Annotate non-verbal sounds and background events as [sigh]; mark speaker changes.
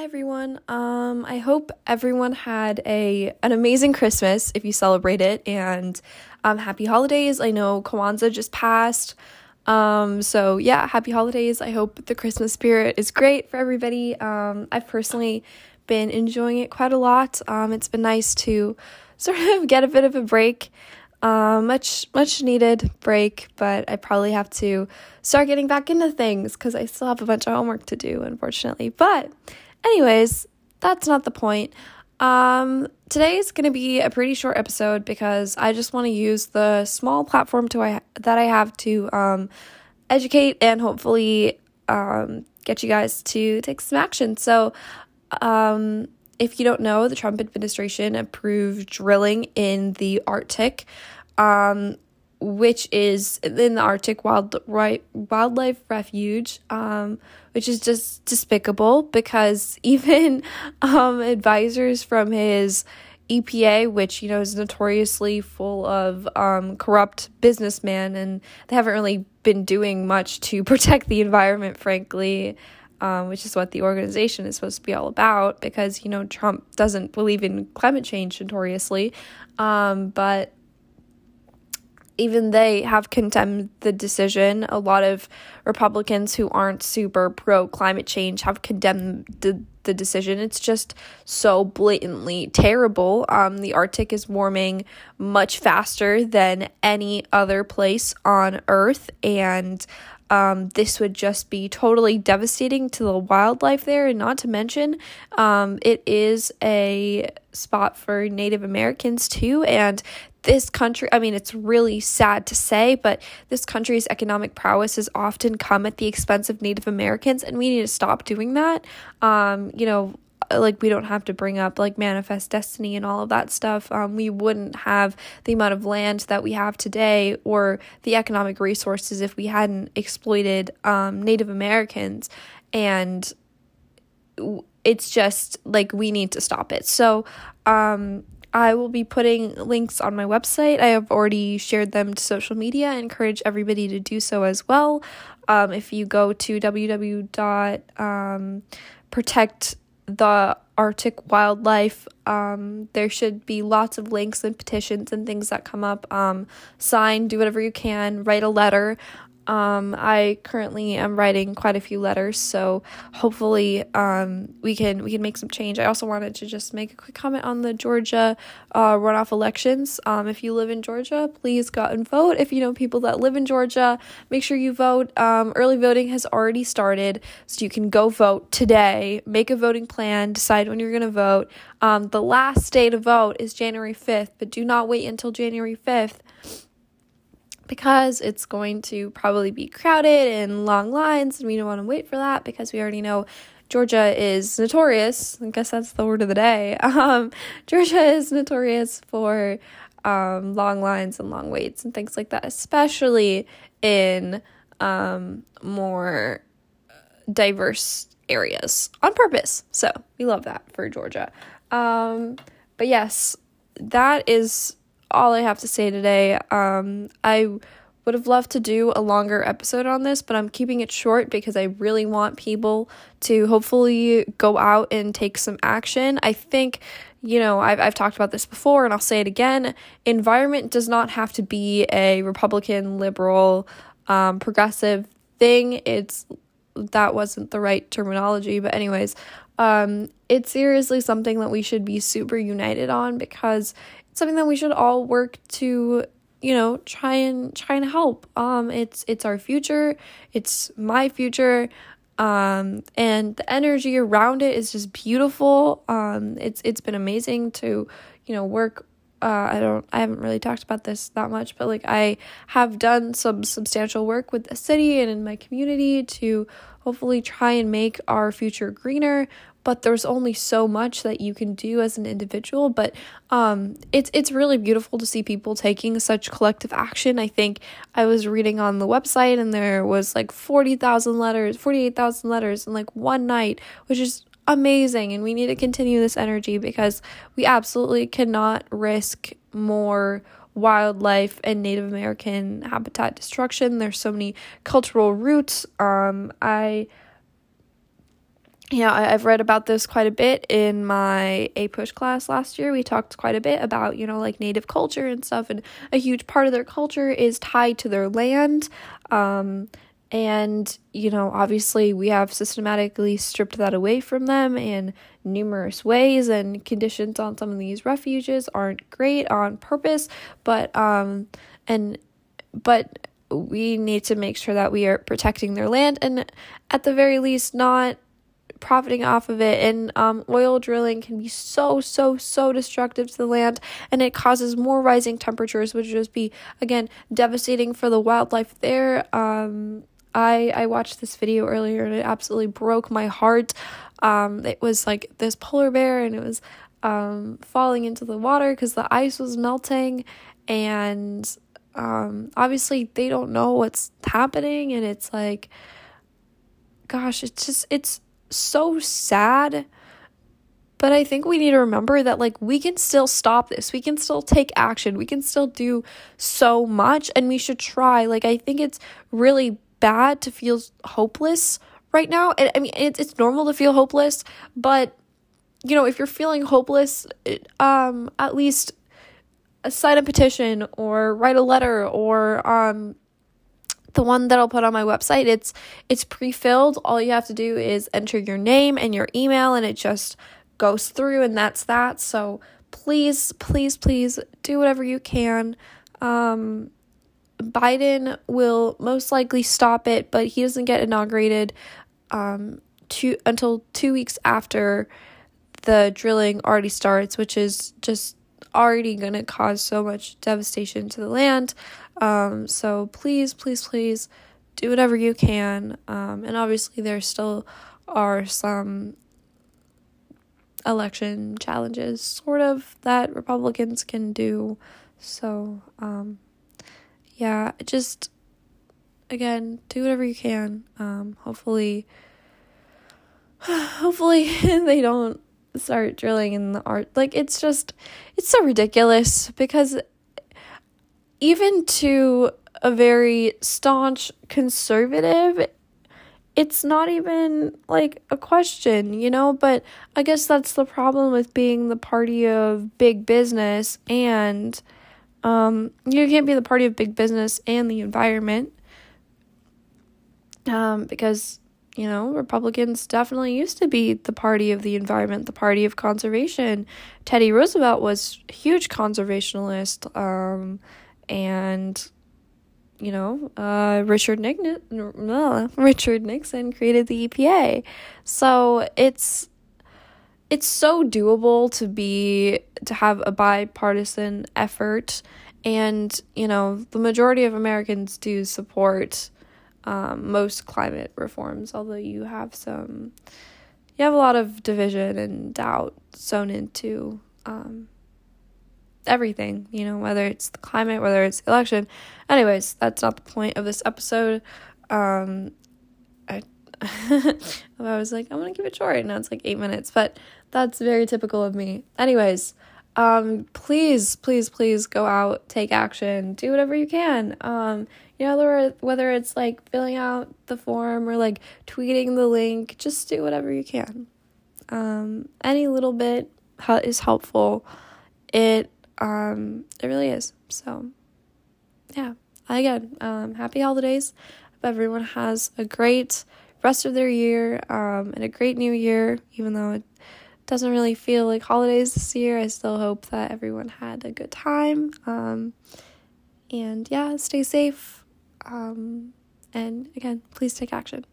Speaker 1: Hi everyone. Um, I hope everyone had a an amazing Christmas if you celebrate it, and um, happy holidays. I know Kwanzaa just passed, um, so yeah, happy holidays. I hope the Christmas spirit is great for everybody. Um, I've personally been enjoying it quite a lot. Um, it's been nice to [laughs] sort of get a bit of a break. Uh, much much needed break, but I probably have to start getting back into things because I still have a bunch of homework to do, unfortunately. But Anyways, that's not the point. Um, today is going to be a pretty short episode because I just want to use the small platform to I that I have to um, educate and hopefully um, get you guys to take some action. So, um, if you don't know, the Trump administration approved drilling in the Arctic. Um, which is in the Arctic Wild right, Wildlife Refuge, um, which is just despicable because [laughs] even um, advisors from his EPA, which you know is notoriously full of um, corrupt businessmen, and they haven't really been doing much to [laughs] protect the environment, frankly. Um, which is what the organization is supposed to be all about, because you know Trump doesn't believe in climate change notoriously, um, but even they have condemned the decision. A lot of Republicans who aren't super pro climate change have condemned the, the decision. It's just so blatantly terrible. Um, the Arctic is warming much faster than any other place on Earth, and um, this would just be totally devastating to the wildlife there. And not to mention, um, it is a spot for Native Americans too, and this country, I mean, it's really sad to say, but this country's economic prowess has often come at the expense of Native Americans, and we need to stop doing that. Um, you know, like we don't have to bring up like manifest destiny and all of that stuff. Um, we wouldn't have the amount of land that we have today or the economic resources if we hadn't exploited um, Native Americans. And it's just like we need to stop it. So, um, I will be putting links on my website. I have already shared them to social media. I encourage everybody to do so as well. Um, if you go to www.protect the Arctic wildlife. Um, there should be lots of links and petitions and things that come up. Um, sign, do whatever you can, write a letter. Um, I currently am writing quite a few letters, so hopefully um, we can we can make some change. I also wanted to just make a quick comment on the Georgia uh, runoff elections. Um, if you live in Georgia, please go and vote. If you know people that live in Georgia, make sure you vote. Um, early voting has already started, so you can go vote today. Make a voting plan. Decide when you're going to vote. Um, the last day to vote is January fifth, but do not wait until January fifth because it's going to probably be crowded and long lines, and we don't want to wait for that because we already know Georgia is notorious. I guess that's the word of the day. [laughs] Um, Georgia is notorious for um, long lines and long waits and things like that, especially in um, more diverse areas on purpose. So we love that for Georgia. Um, but yes, that is all I have to say today. Um, I would have loved to do a longer episode on this, but I'm keeping it short because I really want people to hopefully go out and take some action. I think, you know, I've, I've talked about this before and I'll say it again. Environment does not have to be a Republican, liberal, um, progressive thing. It's that wasn't the right terminology, but, anyways, um, it's seriously something that we should be super united on because something that we should all work to you know try and try and help. Um it's it's our future. It's my future. Um and the energy around it is just beautiful. Um it's it's been amazing to you know work uh, I don't I haven't really talked about this that much, but like I have done some substantial work with the city and in my community to hopefully try and make our future greener but there's only so much that you can do as an individual but um it's it's really beautiful to see people taking such collective action i think i was reading on the website and there was like 40,000 letters 48,000 letters in like one night which is amazing and we need to continue this energy because we absolutely cannot risk more wildlife and Native American habitat destruction. There's so many cultural roots. Um, I yeah, I, I've read about this quite a bit in my APUSH class last year. We talked quite a bit about, you know, like native culture and stuff, and a huge part of their culture is tied to their land. Um, and, you know, obviously we have systematically stripped that away from them in numerous ways, and conditions on some of these refuges aren't great on purpose, but, um, and, but we need to make sure that we are protecting their land and at the very least not profiting off of it. And um, oil drilling can be so, so, so destructive to the land, and it causes more rising temperatures, which would just be again devastating for the wildlife there. Um, I I watched this video earlier, and it absolutely broke my heart. Um, it was like this polar bear, and it was um, falling into the water because the ice was melting, and um, obviously they don't know what's happening, and it's like, gosh, it's just it's so sad. But I think we need to remember that, like, we can still stop this. We can still take action. We can still do so much, and we should try. Like, I think it's really bad to feel hopeless right now. And I mean, it's, it's normal to feel hopeless, but, you know, if you're feeling hopeless, um, at least sign a petition or write a letter or, um, the one that I'll put on my website, it's it's pre-filled. All you have to do is enter your name and your email and it just goes through and that's that. So please, please, please do whatever you can. Um, Biden will most likely stop it, but he doesn't get inaugurated um, two, until two weeks after the drilling already starts, which is just already going to cause so much devastation to the land. Um, so please, please, please do whatever you can. Um, and obviously, there still are some election challenges, sort of, that Republicans can do. So, um, yeah, just again, do whatever you can. Um, hopefully, [sighs] hopefully [laughs] they don't start drilling in the art. Like it's just, it's so ridiculous because even to a very staunch conservative, it's not even like a question, you know? But I guess that's the problem with being the party of big business and um, you can't be the party of big business and the environment um, because you know Republicans definitely used to be the party of the environment, the party of conservation. Teddy Roosevelt was a huge conservationist, um, and you know uh, Richard Nixon, uh, Richard Nixon created the EPA, so it's it's so doable to be to have a bipartisan effort and you know the majority of americans do support um, most climate reforms although you have some you have a lot of division and doubt sewn into um, everything you know whether it's the climate whether it's election anyways that's not the point of this episode um, I [laughs] I was like, I'm gonna keep it short. and Now it's like eight minutes, but that's very typical of me. Anyways, um, please, please, please go out, take action, do whatever you can. Um, you know, whether it's like filling out the form or like tweeting the link, just do whatever you can. Um, any little bit is helpful. It um, it really is. So, yeah. Again, um, happy holidays. Hope everyone has a great rest of their year um, and a great new year, even though it doesn't really feel like holidays this year. I still hope that everyone had a good time. Um, and yeah, stay safe. Um, and again, please take action.